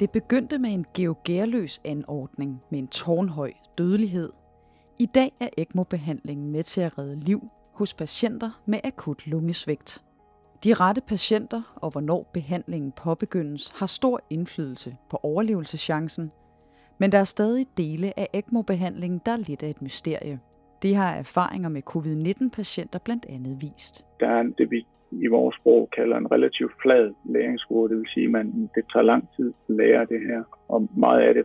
Det begyndte med en geogærløs anordning med en tårnhøj dødelighed. I dag er ECMO-behandlingen med til at redde liv hos patienter med akut lungesvigt. De rette patienter og hvornår behandlingen påbegyndes har stor indflydelse på overlevelseschancen, men der er stadig dele af ECMO-behandlingen, der er lidt af et mysterie. Det har erfaringer med covid-19-patienter blandt andet vist. Der er det, vi i vores sprog kalder en relativt flad læringskurve. Det vil sige, at man, det tager lang tid at lære det her, og meget af det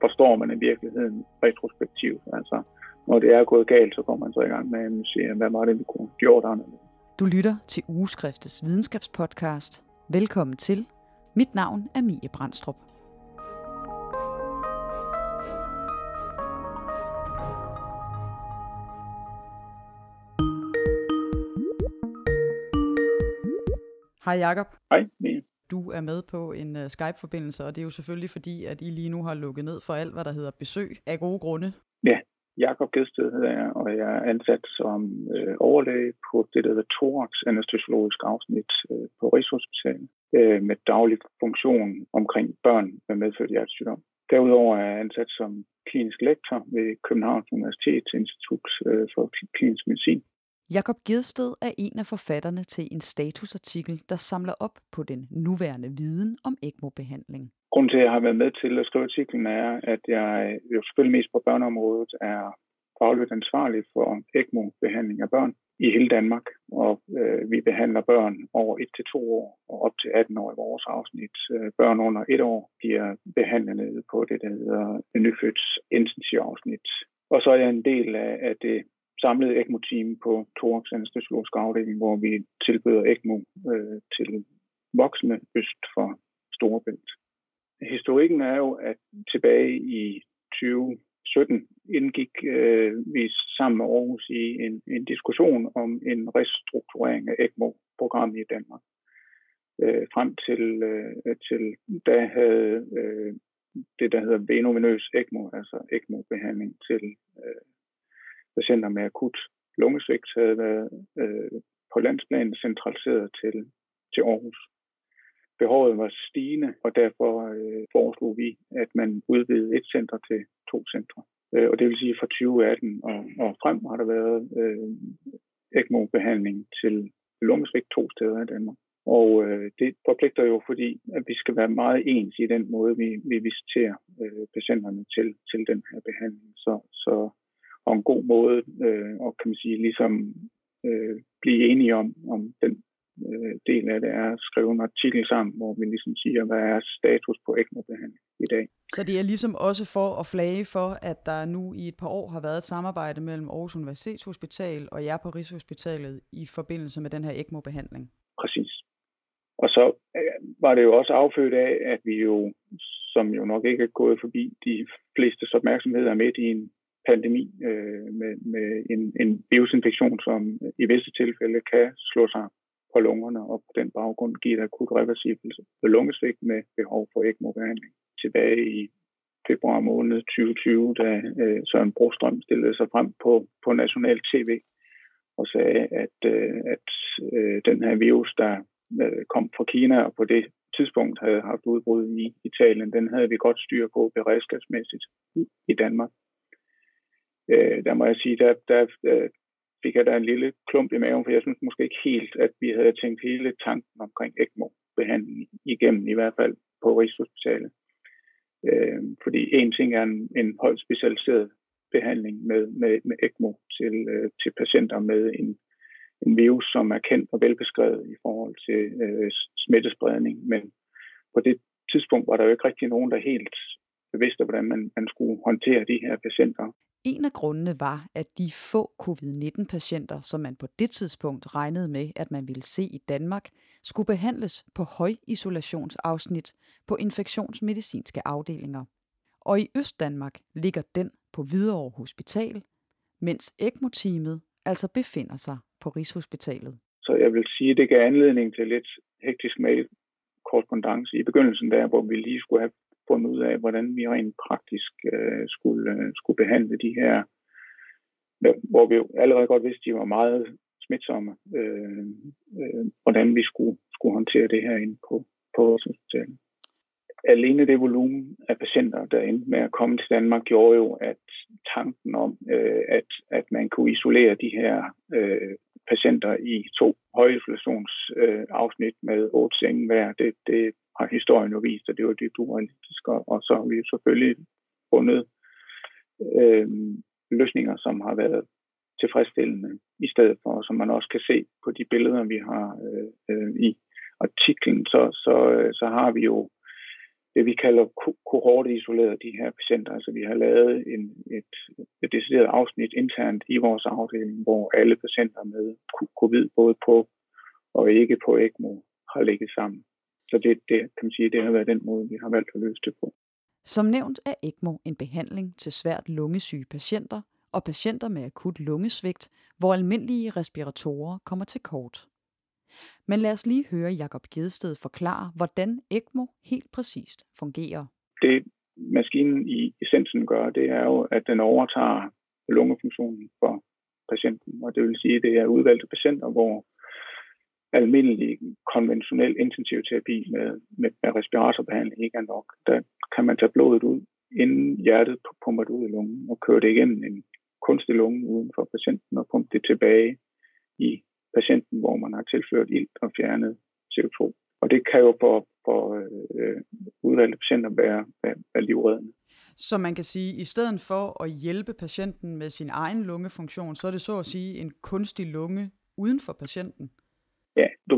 forstår man i virkeligheden retrospektivt. Altså, når det er gået galt, så kommer man så i gang med at sige, hvad var det, vi kunne have gjort anderledes. Du lytter til Ugeskriftets videnskabspodcast. Velkommen til. Mit navn er Mie Brandstrup. Hej Jakob. Hej Mie. Du er med på en uh, Skype-forbindelse, og det er jo selvfølgelig fordi, at I lige nu har lukket ned for alt, hvad der hedder besøg af gode grunde. Ja, Jakob Gedsted hedder jeg, og jeg er ansat som øh, overlæge på det, der hedder thorax anestesiologisk afsnit øh, på Rigshospitalet øh, med daglig funktion omkring børn med medfødt hjertesygdom. Derudover er jeg ansat som klinisk lektor ved Københavns Universitets Institut øh, for Klinisk Medicin. Jakob Gedsted er en af forfatterne til en statusartikel, der samler op på den nuværende viden om ECMO-behandling. Grunden til, at jeg har været med til at skrive artiklen, er, at jeg jo selvfølgelig mest på børneområdet er fagligt ansvarlig for ECMO-behandling af børn i hele Danmark. Og øh, vi behandler børn over 1-2 år og op til 18 år i vores afsnit. Øh, børn under 1 år bliver behandlet på det, der hedder nyfødts intensivafsnit. Og så er jeg en del af, af det samlede ECMO-team på Thorax Anestesiologisk Afdeling, hvor vi tilbyder ECMO øh, til voksne øst for Storebælt. Historikken er jo, at tilbage i 2017 indgik øh, vi sammen med Aarhus i en, en diskussion om en restrukturering af ECMO-programmet i Danmark. Øh, frem til, øh, til da havde øh, det, der hedder venovenøs ECMO, altså ECMO-behandling til øh, patienter med akut lungesvigt, havde været øh, på landsplan centraliseret til, til Aarhus behovet var stigende, og derfor øh, foreslog vi, at man udvidede et center til to centre. Øh, og det vil sige fra 2018 og, og frem har der været øh, ECMO-behandling til lungesvigt to steder i Danmark. Og øh, det forpligter jo, fordi at vi skal være meget ens i den måde, vi, vi visiterer øh, patienterne til, til den her behandling. Så, så og en god måde, øh, og kan man sige, ligesom øh, blive enige om, om den øh, del af det er at skrive en artikel sammen, hvor vi ligesom siger, hvad er status på ECMO-behandling i dag. Så det er ligesom også for at flage for, at der nu i et par år har været et samarbejde mellem Aarhus Universitetshospital og jer på Rigshospitalet i forbindelse med den her ECMO-behandling? Præcis. Og så øh, var det jo også affødt af, at vi jo, som jo nok ikke er gået forbi de fleste opmærksomhed, er midt i en pandemi øh, med, med en, en virusinfektion, som i visse tilfælde kan slå sig på lungerne, og på den baggrund give et akut reversibelt lungesvigt med behov for ECMO-behandling. Tilbage i februar måned 2020, da øh, Søren Brostrøm stillede sig frem på, på national tv og sagde, at, øh, at øh, den her virus, der øh, kom fra Kina og på det tidspunkt havde haft udbrud i Italien, den havde vi godt styr på beredskabsmæssigt i Danmark. Øh, der må jeg sige, der, der, fik jeg da en lille klump i maven, for jeg synes måske ikke helt, at vi havde tænkt hele tanken omkring ECMO-behandling igennem, i hvert fald på Rigshospitalet. Øh, fordi en ting er en, en højt specialiseret behandling med, med, med ECMO til, øh, til patienter med en, en virus, som er kendt og velbeskrevet i forhold til øh, smittespredning. Men på det tidspunkt var der jo ikke rigtig nogen, der helt vidste, hvordan man, man skulle håndtere de her patienter. En af grundene var, at de få covid-19-patienter, som man på det tidspunkt regnede med, at man ville se i Danmark, skulle behandles på højisolationsafsnit på infektionsmedicinske afdelinger. Og i Østdanmark ligger den på Hvidovre Hospital, mens ECMO-teamet altså befinder sig på Rigshospitalet. Så jeg vil sige, at det gav anledning til lidt hektisk mail korrespondence i begyndelsen der, hvor vi lige skulle have fundet ud af, hvordan vi rent praktisk øh, skulle, øh, skulle behandle de her, hvor vi jo allerede godt vidste, at de var meget smitsomme, øh, øh, hvordan vi skulle, skulle håndtere det her inde på, på hospitalet. alene det volumen af patienter, der endte med at komme til Danmark, gjorde jo, at tanken om, øh, at, at man kunne isolere de her øh, patienter i to højinflationsafsnit øh, med otte senge hver, det, det har historien jo vist, at det var dybt urealistisk, og, og så har vi selvfølgelig fundet øh, løsninger, som har været tilfredsstillende, i stedet for, som man også kan se på de billeder, vi har øh, øh i artiklen, så, så, øh, så har vi jo det, vi kalder kohorteisoleret de her patienter. Altså vi har lavet en, et, et decideret afsnit internt i vores afdeling, hvor alle patienter med covid, både på og ikke på ECMO, har ligget sammen. Så det, det kan man sige, det har været den måde, vi har valgt at løse det på. Som nævnt er ECMO en behandling til svært lungesyge patienter og patienter med akut lungesvigt, hvor almindelige respiratorer kommer til kort. Men lad os lige høre Jakob Gedsted forklare, hvordan ECMO helt præcist fungerer. Det maskinen i essensen gør, det er jo, at den overtager lungefunktionen for patienten. Og det vil sige, at det er udvalgte patienter, hvor almindelig konventionel intensivterapi med, med, med respiratorbehandling ikke er nok. Der kan man tage blodet ud, inden hjertet pumper det ud i lungen, og køre det igennem en kunstig lunge uden for patienten, og pumpe det tilbage i patienten, hvor man har tilført ilt og fjernet CO2. Og det kan jo for, for øh, udvalgte patienter være, være, være livreddende. Så man kan sige, at i stedet for at hjælpe patienten med sin egen lungefunktion, så er det så at sige en kunstig lunge uden for patienten?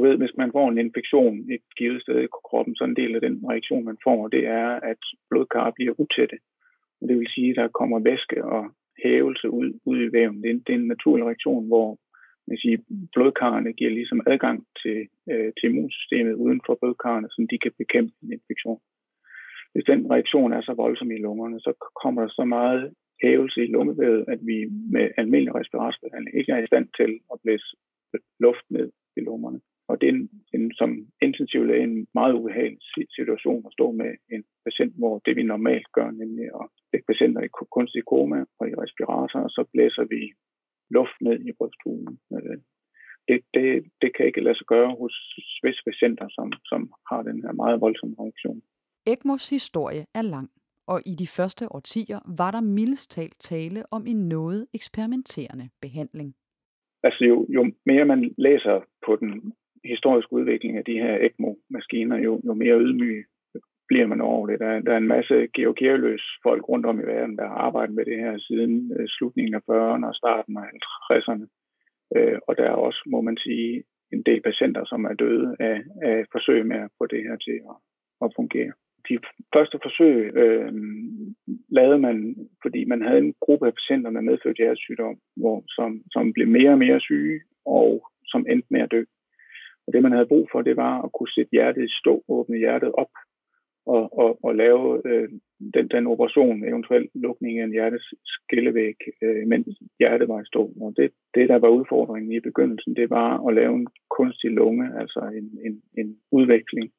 Ved, hvis man får en infektion et givet sted i kroppen, så en del af den reaktion, man får, det er, at blodkar bliver utætte. Og Det vil sige, at der kommer væske og hævelse ud, ud i væven. Det er, en, det er en naturlig reaktion, hvor man siger, blodkarrene giver ligesom adgang til, øh, til immunsystemet uden for blodkarrene, så de kan bekæmpe en infektion. Hvis den reaktion er så voldsom i lungerne, så kommer der så meget hævelse i lungevævet, at vi med almindelig respiratorbehandling ikke er i stand til at blæse luft ned i lungerne. Og det er en, en, som intensivlæge en meget ubehagelig situation at stå med en patient, hvor det vi normalt gør, nemlig at lægge patienter i kunstig koma og i respirator, og så blæser vi luft ned i brysthulen. Øh, det, det, det kan ikke lade sig gøre hos visse patienter, som, som har den her meget voldsomme reaktion. ECMOs historie er lang, og i de første årtier var der mildest talt tale om en noget eksperimenterende behandling. Altså jo, jo mere man læser på den historisk udvikling af de her ECMO-maskiner, jo, jo mere ydmyg bliver man over det. Der, der er en masse georgieløs folk rundt om i verden, der har arbejdet med det her siden øh, slutningen af 40'erne og starten af 50'erne. Øh, og der er også, må man sige, en del patienter, som er døde af, af forsøg med at få det her til at, at fungere. De første forsøg øh, lavede man, fordi man havde en gruppe af patienter med medfødt hjertesygdom, hvor, som, som blev mere og mere syge og som endte med at dø. Og det, man havde brug for, det var at kunne sætte hjertet i stå, åbne hjertet op og, og, og lave øh, den, den operation, eventuelt lukning af en hjertes skillevæg, øh, mens hjertet var i stå. Og det, det, der var udfordringen i begyndelsen, det var at lave en kunstig lunge, altså en, en, en udveksling.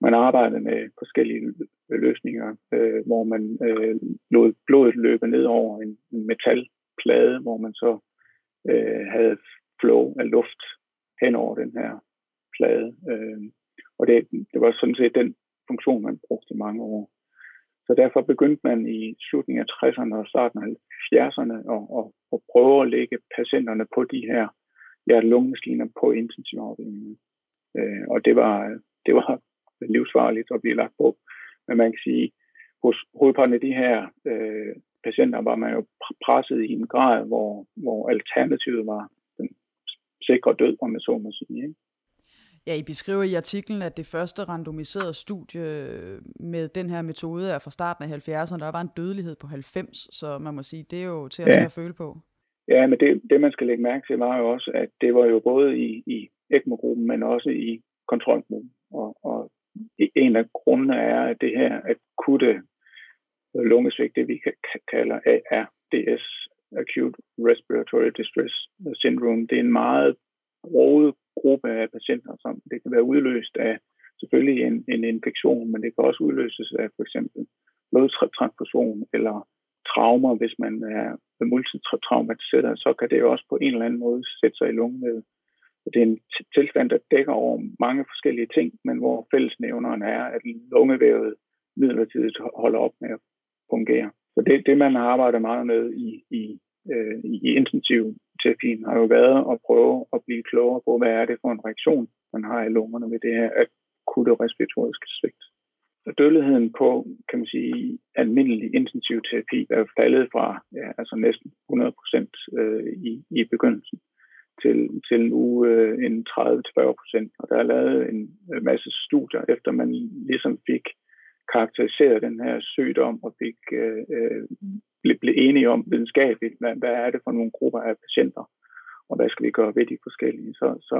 Man arbejdede med forskellige løsninger, øh, hvor man øh, lod blodet løbe ned over en, en metalplade, hvor man så øh, havde flow af luft hen over den her plade. Øh, og det, det var sådan set den funktion, man brugte i mange år. Så derfor begyndte man i slutningen af 60'erne og starten af 70'erne at, at, at prøve at lægge patienterne på de her hjerte-lungemaskiner på intensivafdelingen. Øh, og det var, det var livsfarligt at blive lagt på. Men man kan sige, hos hovedparten af de her øh, patienter var man jo presset i en grad, hvor, hvor alternativet var den sikre død, om man så må sige. Ikke? Ja, I beskriver i artiklen, at det første randomiserede studie med den her metode er fra starten af 70'erne. Der var en dødelighed på 90, så man må sige, det er jo til at, ja. at føle på. Ja, men det, det man skal lægge mærke til var jo også, at det var jo både i, i ECMO-gruppen, men også i kontrolgruppen. Og, og en af grundene er, at det her akutte lungesvigt, det vi kalder ARDS, Acute Respiratory Distress Syndrome, det er en meget broet gruppe af patienter, som det kan være udløst af selvfølgelig en, en infektion, men det kan også udløses af for eksempel blodtransfusion eller traumer, hvis man er multitraumatiseret, så kan det jo også på en eller anden måde sætte sig i lungevævet. Det er en tilstand, der dækker over mange forskellige ting, men hvor fællesnævneren er, at lungevævet midlertidigt holder op med at fungere. Så det, det man har arbejdet meget med i, i, øh, i intensiv terapien, har jo været at prøve at blive klogere på, hvad er det for en reaktion, man har i lungerne ved det her akutte respiratoriske svigt. Så dødeligheden på, kan man sige, almindelig intensiv terapi er faldet fra ja, altså næsten 100 procent øh, i, i begyndelsen til, til nu øh, en 30-40 procent. Og der er lavet en masse studier, efter man ligesom fik karakteriseret den her sygdom og fik øh, øh blive, blive enige om videnskabeligt, hvad, hvad er det for nogle grupper af patienter, og hvad skal vi gøre ved de forskellige. Så, så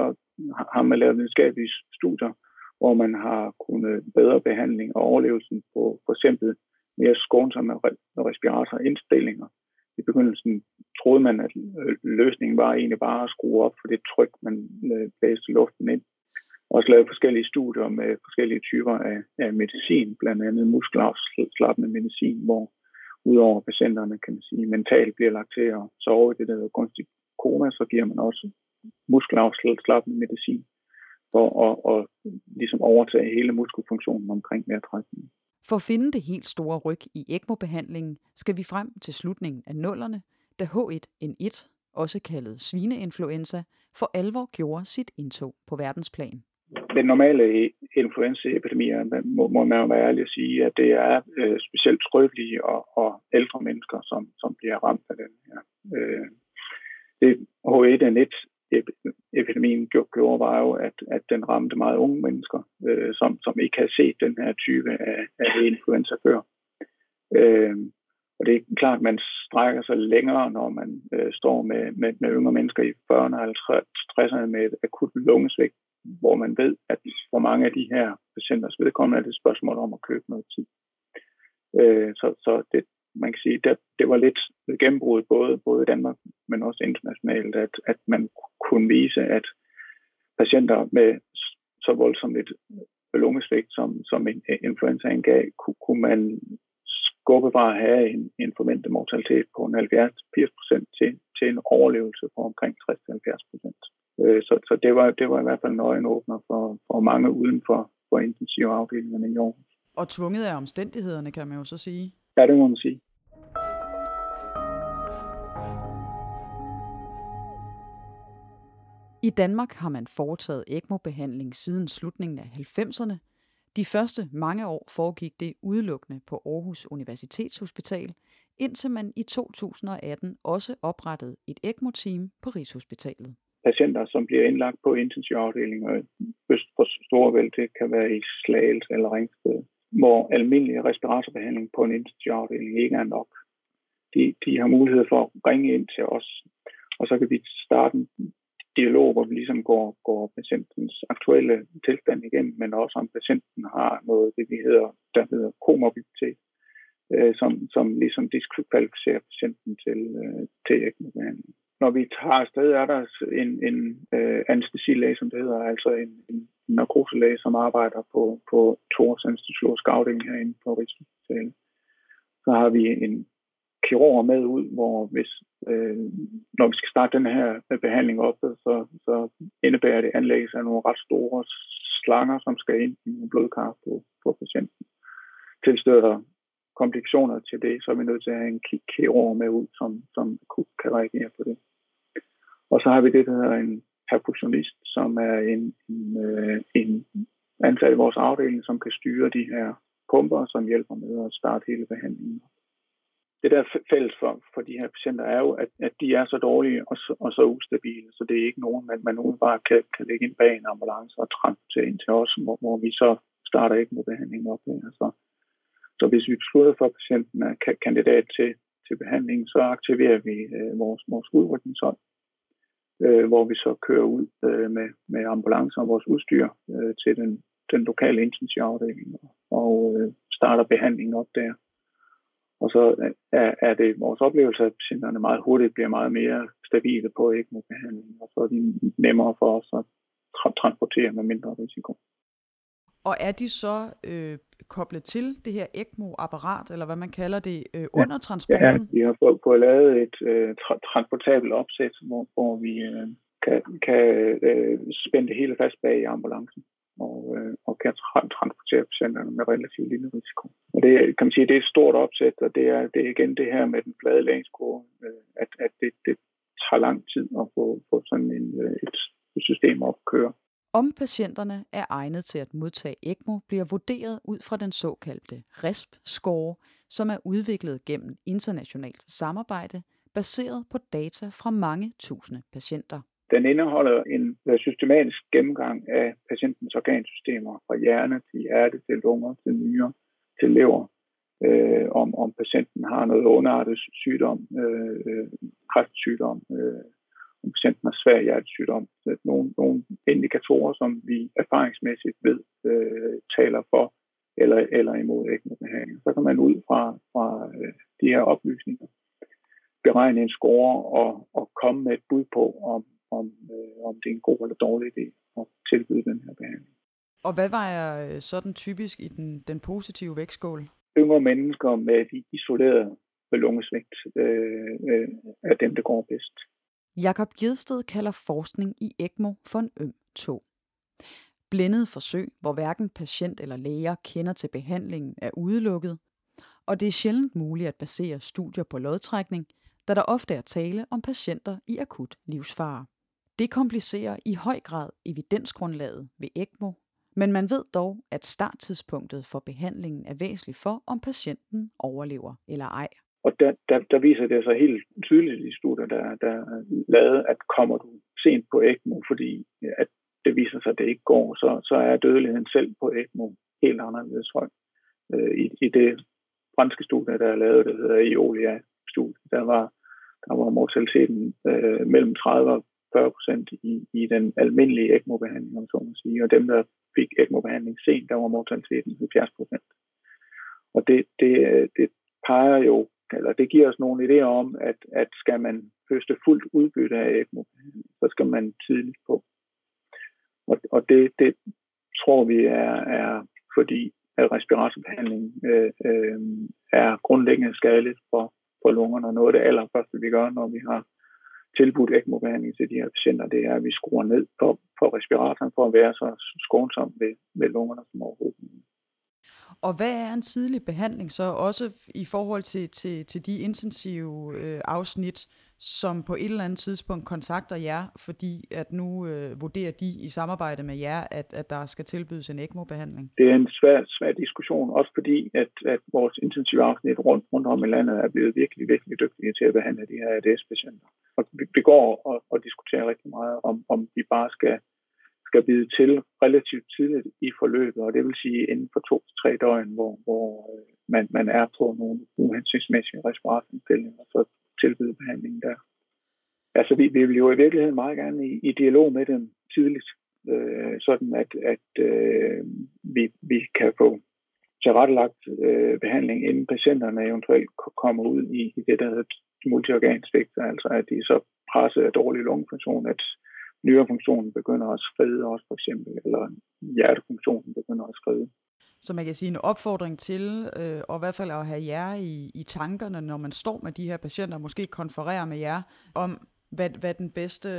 har man lavet videnskabelige studier, hvor man har kunnet bedre behandling og overlevelsen på for eksempel mere skånsomme respiratorindstillinger. I begyndelsen troede man, at løsningen var egentlig bare at skrue op for det tryk, man øh, blæste luften ind. Også lavet forskellige studier med forskellige typer af, af medicin, blandt andet muskelafslappende medicin, hvor udover patienterne, kan man sige, mentalt bliver lagt til at sove i det, der hedder kunstig koma, så giver man også muskelafslappende medicin for at, at ligesom overtage hele muskelfunktionen omkring vejrtrækningen. For at finde det helt store ryg i ECMO-behandlingen, skal vi frem til slutningen af nullerne, da H1N1, også kaldet svineinfluenza, for alvor gjorde sit indtog på verdensplan. Den normale influenzaepidemier, må, må man jo være ærlig at sige, at det er øh, specielt skrøbelige og, og ældre mennesker, som, som bliver ramt af den her. Øh, det H1N1 epidemien gjorde, var jo, at, at den ramte meget unge mennesker, øh, som, som ikke havde set den her type af, af influenza før. Øh, og det er klart, at man strækker sig længere, når man øh, står med, med, med yngre mennesker i 40'erne og 50'erne med et akut lungesvigt, hvor man ved, at for mange af de her patienters vedkommende er det et spørgsmål om at købe noget tid. Øh, så, så det, man kan sige, det, det var lidt gennembrud både, både i Danmark, men også internationalt, at, at man kunne vise, at patienter med så voldsomt et lungesvigt, som, som influenzaen gav, kunne, kunne man skubbe fra at have en, en forventet mortalitet på en 70-80% til, til en overlevelse på omkring 60-70%. Øh, så, så det, var, det var i hvert fald en øjenåbner for, for mange uden for, for intensive afdelingerne i år. Og tvunget af omstændighederne, kan man jo så sige. Ja, det må man sige. I Danmark har man foretaget ECMO-behandling siden slutningen af 90'erne. De første mange år foregik det udelukkende på Aarhus Universitetshospital, indtil man i 2018 også oprettede et ECMO-team på Rigshospitalet. Patienter, som bliver indlagt på intensivafdelinger øst for Storvæld, det kan være i Slagelse eller Ringsted, hvor almindelig respiratorbehandling på en intensivafdeling ikke er nok. De, de har mulighed for at ringe ind til os, og så kan vi starte en dialog, hvor vi ligesom går, går patientens aktuelle tilstand igennem, men også om patienten har noget, det vi hedder, der hedder komorbiditet, øh, som, som ligesom diskvalificerer patienten til, øh, til behandling. Når vi tager afsted, er der en, en øh, anestesilæge, som det hedder, altså en, en narkoselæge, som arbejder på, på Tors anestesiologisk afdeling herinde på Rigshospitalet. Så har vi en kirurg med ud, hvor hvis, øh, når vi skal starte den her behandling op, så, så indebærer det anlæggelse af nogle ret store slanger, som skal ind i nogle blodkar på, på patienten. Tilstøder komplikationer til det, så er vi nødt til at have en kirurg med ud, som, som kan reagere på det. Og så har vi det, der hedder en perfusionist, som er en, en, øh, en ansat i vores afdeling, som kan styre de her pumper, som hjælper med at starte hele behandlingen. Det der er fælles for, for de her patienter er jo, at, at de er så dårlige og så, og så ustabile, så det er ikke nogen, man, man bare kan, kan lægge ind bag en ambulance og transportere ind til os, hvor, hvor vi så starter ikke med behandlingen op. Altså, så hvis vi beslutter for, at patienten er kandidat til, til behandling, så aktiverer vi øh, vores, vores udrykningshold, øh, hvor vi så kører ud øh, med, med ambulancer og vores udstyr øh, til den, den lokale intensivafdeling og øh, starter behandlingen op der. Og så øh, er, er det vores oplevelse, at patienterne meget hurtigt bliver meget mere stabile på ECMO-behandling, og så er de nemmere for os at tra- transportere med mindre risiko. Og er de så øh, koblet til det her ECMO-apparat, eller hvad man kalder det, øh, under ja. transporten? Ja, vi har fået, fået lavet et øh, tra- transportabelt opsæt, hvor, hvor vi øh, kan, kan øh, spænde det hele fast bag i ambulancen og, øh, og kan tra- transportere patienterne med relativt lille risiko. Og det kan man sige, det er et stort opsæt, og det er, det er igen det her med den flade læringskurve, øh, at, at det, det tager lang tid at få, få sådan en, øh, et system op at køre. Om patienterne er egnet til at modtage ECMO, bliver vurderet ud fra den såkaldte RESP-score, som er udviklet gennem internationalt samarbejde, baseret på data fra mange tusinde patienter. Den indeholder en systematisk gennemgang af patientens organsystemer, fra hjerne til hjerte, til lunger, til nyrer, til lever, øh, om, om patienten har noget underartet sygdom, øh, øh kræftsygdom, øh, svær hjertesygdom. Nogle, nogle indikatorer, som vi erfaringsmæssigt ved øh, taler for eller, eller imod ECMO-behandling. Så kan man ud fra, fra øh, de her oplysninger beregne en score og, og komme med et bud på, om, om, øh, om det er en god eller dårlig idé at tilbyde den her behandling. Og hvad vejer øh, sådan typisk i den, den positive vægtskål? Yngre mennesker med de isolerede lungesvigt øh, øh, er dem, der går bedst. Jakob Gjedsted kalder forskning i ECMO for en øm tog. Blændede forsøg, hvor hverken patient eller læger kender til behandlingen, er udelukket, og det er sjældent muligt at basere studier på lodtrækning, da der ofte er tale om patienter i akut livsfare. Det komplicerer i høj grad evidensgrundlaget ved ECMO, men man ved dog, at starttidspunktet for behandlingen er væsentligt for, om patienten overlever eller ej. Og der, der, der viser det sig helt tydeligt i studier, der, der er lavet, at kommer du sent på ECMO, fordi at det viser sig, at det ikke går, så, så er dødeligheden selv på ECMO helt anderledes høj. Øh, i, I det franske studie, der er lavet, der hedder Iolia-studiet, der var, der var mortaliteten øh, mellem 30 og 40 procent i, i den almindelige ECMO-behandling, om så må sige. Og dem, der fik ECMO-behandling sent, der var mortaliteten 70 procent. Og det, det, øh, det peger jo, eller det giver os nogle idéer om, at, at skal man høste fuldt udbytte af ECMO, så skal man tidligt på. Og, og det, det tror vi er, er fordi at respiratorbehandling øh, øh, er grundlæggende skadeligt for, for lungerne. Og noget af det allerførste, vi gør, når vi har tilbudt ECMO-behandling til de her patienter, det er, at vi skruer ned på, på respiratoren for at være så skånsom ved, ved lungerne som overhovedet og hvad er en tidlig behandling så også i forhold til, til, til de intensive øh, afsnit, som på et eller andet tidspunkt kontakter jer, fordi at nu øh, vurderer de i samarbejde med jer, at, at der skal tilbydes en ECMO-behandling? Det er en svær, svær diskussion, også fordi at, at vores intensive afsnit rundt, rundt om i landet er blevet virkelig, virkelig dygtige til at behandle de her ADS-patienter. Og vi, vi går og, og diskuterer rigtig meget om, om vi bare skal skal bide til relativt tidligt i forløbet, og det vil sige inden for to til tre døgn, hvor, hvor øh, man, man er på nogle uhensigtsmæssige respiratorindfældinger, så tilbyde behandling der. Altså, vi, vi vil jo i virkeligheden meget gerne i, i dialog med dem tidligt, øh, sådan at, at øh, vi, vi kan få tilrettelagt øh, behandling, inden patienterne eventuelt kommer ud i, i det, der hedder multiorgansvigt, altså at de så presset af dårlig lungefunktion, at nyrefunktionen begynder at skride også for eksempel, eller hjertefunktionen begynder at skride. Så man kan sige en opfordring til, øh, og i hvert fald at have jer i, i tankerne, når man står med de her patienter, måske konferere med jer om, hvad, hvad den bedste,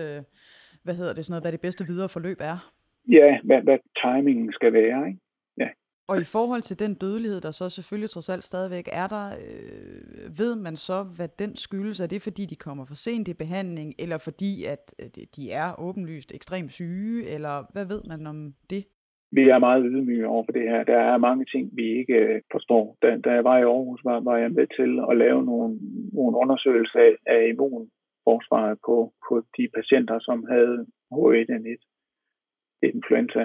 hvad hedder det sådan noget, hvad det bedste videre forløb er. Ja, hvad, hvad timingen skal være, ikke? Og i forhold til den dødelighed, der så selvfølgelig trods alt stadigvæk er der, øh, ved man så, hvad den skyldes? Er det fordi, de kommer for sent i behandling, eller fordi, at øh, de er åbenlyst ekstremt syge, eller hvad ved man om det? Vi er meget ydmyge over for det her. Der er mange ting, vi ikke øh, forstår. Da, da jeg var i Aarhus, var, var jeg med til at lave nogle, nogle undersøgelser af, af immunforsvaret på, på de patienter, som havde H1N1 influenza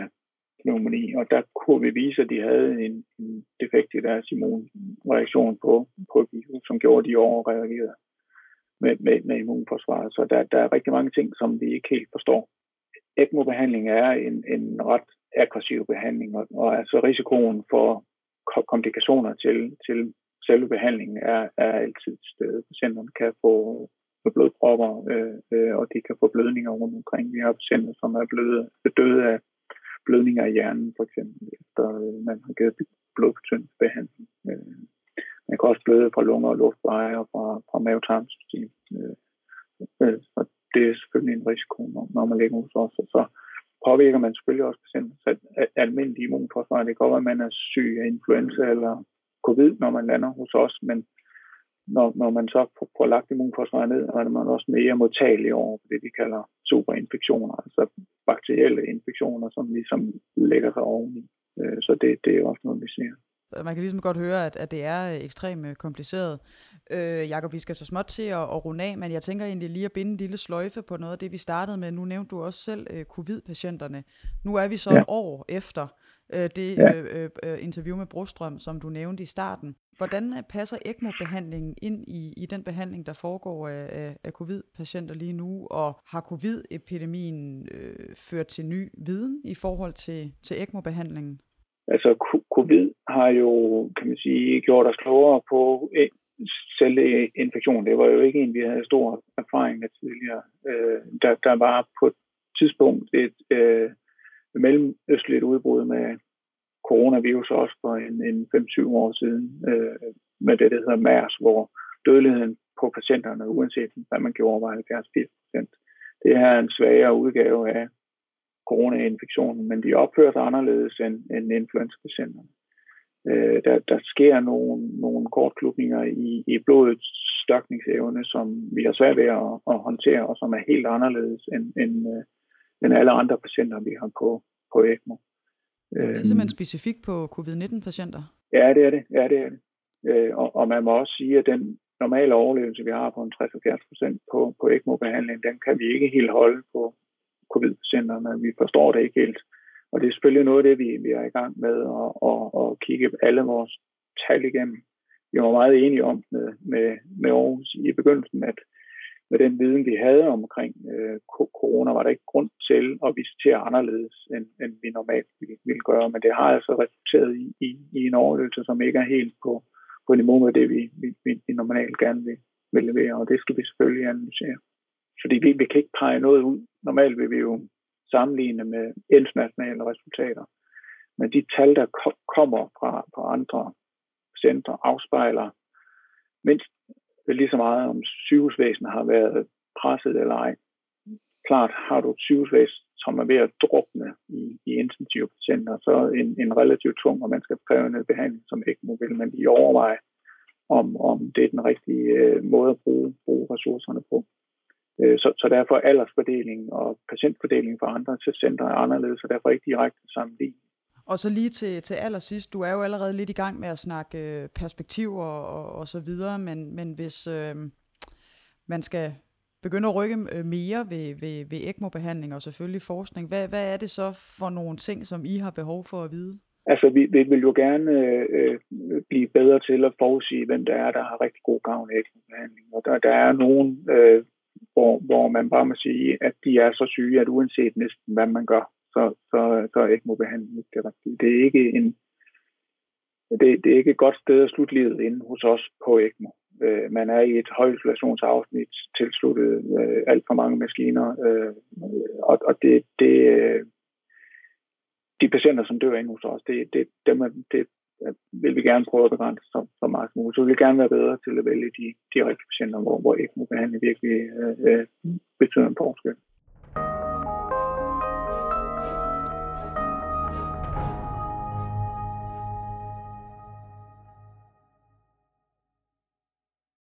pneumoni, og der kunne vi vise, at de havde en, en defekt i deres immunreaktion på, på virus, som gjorde, at de overreagerede med, med, med immunforsvaret. Så der, der er rigtig mange ting, som vi ikke helt forstår. ECMO-behandling er en, en ret aggressiv behandling, og, og altså risikoen for komplikationer til, til selve behandlingen er, er altid stede. Patienterne kan få blodpropper, øh, øh, og de kan få blødninger rundt omkring. Vi har patienter, som er blevet døde af blødninger i hjernen, for eksempel, efter øh, man har givet blodfortyndelsesbehandling. Øh, man kan også bløde fra lunger og luftveje og fra, fra mavetarmsystem. Øh, øh, så det er selvfølgelig en risiko, når, når man ligger hos os. Og så påvirker man selvfølgelig også patienten. Så almindelig immunforsvar, det kan godt være, at man er syg af influenza eller covid, når man lander hos os, men når, når man så får, får lagt immunforsvaret ned, er man også mere modtagelig over det, vi kalder superinfektioner, altså bakterielle infektioner, som ligesom lægger sig oveni. Øh, så det, det er også noget, vi ser. Man kan ligesom godt høre, at, at det er ekstremt øh, kompliceret. Øh, Jakob, vi skal så småt til at, at runde af, men jeg tænker egentlig lige at binde en lille sløjfe på noget af det, vi startede med. Nu nævnte du også selv øh, covid-patienterne. Nu er vi så ja. et år efter øh, det ja. øh, øh, interview med Brostrøm, som du nævnte i starten. Hvordan øh, passer ECMO-behandlingen ind i, i den behandling, der foregår af, af, covid-patienter lige nu? Og har covid-epidemien øh, ført til ny viden i forhold til, til ECMO-behandlingen? Altså, covid har jo, kan man sige, gjort os klogere på øh, infektion. Det var jo ikke en, vi havde stor erfaring med tidligere. Øh, der, der var på et tidspunkt et øh, mellemøstligt udbrud med coronavirus også for en, en 5-7 år siden øh, med det, der hedder MERS, hvor dødeligheden på patienterne, uanset hvad man gjorde, var 70 procent. Det her er en svagere udgave af coronainfektionen, men de opfører sig anderledes end, end influenza-patienterne. Øh, der, der sker nogle, nogle kortklubninger i, i blodets størkningsevne, som vi har svært ved at, at håndtere, og som er helt anderledes end, end, øh, end alle andre patienter, vi har på, på ECMO. Det er simpelthen øhm. specifikt på covid-19-patienter? Ja, det er det. Ja, det, er det. Øh, og, og man må også sige, at den normale overlevelse, vi har på en 60-70 procent på, på ECMO-behandling, den kan vi ikke helt holde på covid-patienterne. Vi forstår det ikke helt. Og det er selvfølgelig noget af det, vi, vi er i gang med at, at, at kigge alle vores tal igennem. Vi var meget enige om med, med, med Aarhus i begyndelsen, at med den viden, vi havde omkring øh, corona, var der ikke grund til at visitere anderledes, end, end vi normalt ville, ville gøre. Men det har altså resulteret i, i, i en overlevelse, som ikke er helt på, på niveau med det, vi, vi, vi normalt gerne vil, vil levere, og det skal vi selvfølgelig analysere. Fordi vi, vi kan ikke pege noget ud. Normalt vil vi jo sammenligne med internationale resultater. Men de tal, der kommer fra, fra andre centre, afspejler mindst lige så meget, om sygehusvæsenet har været presset eller ej. Klart har du et sygehusvæsen, som er ved at drukne i, i intensive patienter, så en, en relativt tung og man skal behandling som ECMO vil man lige overveje, om, om det er den rigtige øh, måde at bruge, bruge ressourcerne på. Øh, så, så derfor er aldersfordelingen og patientfordelingen for andre til centre er anderledes, og derfor ikke direkte sammenlignet. Og så lige til, til allersidst, du er jo allerede lidt i gang med at snakke øh, perspektiver og, og, og så videre, men, men hvis øh, man skal begynde at rykke øh, mere ved, ved, ved ECMO-behandling og selvfølgelig forskning, hvad, hvad er det så for nogle ting, som I har behov for at vide? Altså, vi, vi vil jo gerne øh, blive bedre til at forudsige, hvem der er, der har rigtig god gavn af ECMO-behandling. Og der, der er nogen øh, hvor, hvor man bare må sige, at de er så syge, at uanset næsten hvad man gør, så, så, så er ECMO-behandling ikke det rigtige. Det er ikke en det, det er ikke et godt sted at slutte livet inde hos os på ECMO. Øh, man er i et højisolationsafsnit tilsluttet øh, alt for mange maskiner, øh, og, og det, det, øh, de patienter, som dør inde hos os, det, det, dem, det, vil vi gerne prøve at begrænse så, så meget som muligt. Så vi vil gerne være bedre til at vælge de, de rigtige patienter, hvor, hvor ECMO-behandling virkelig øh, øh, betyder en forskel.